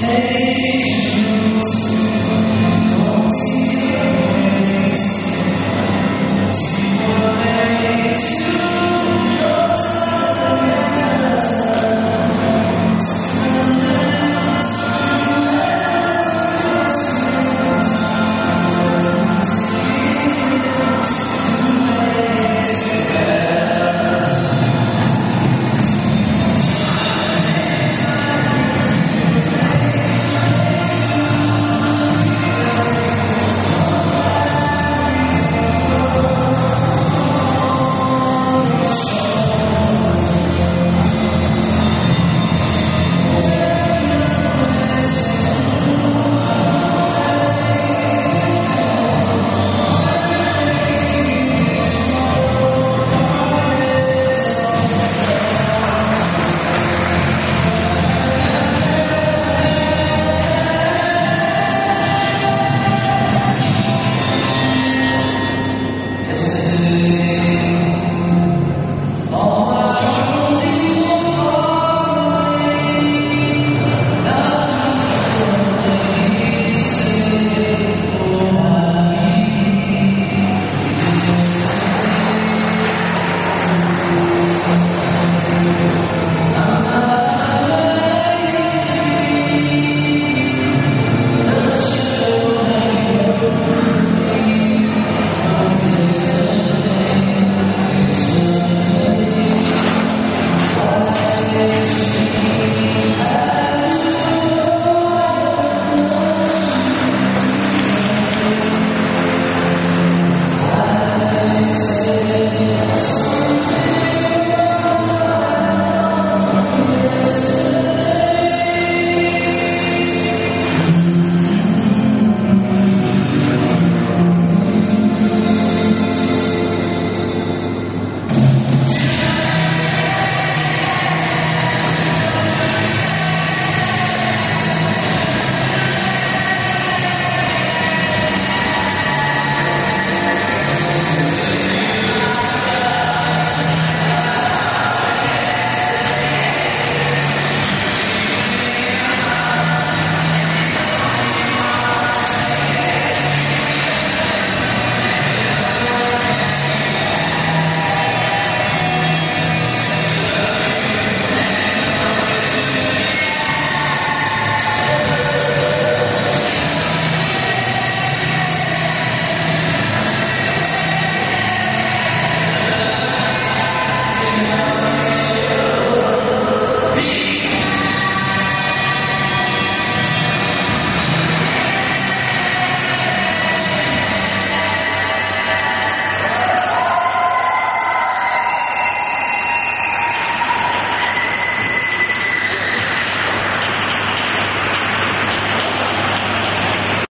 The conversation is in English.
patience.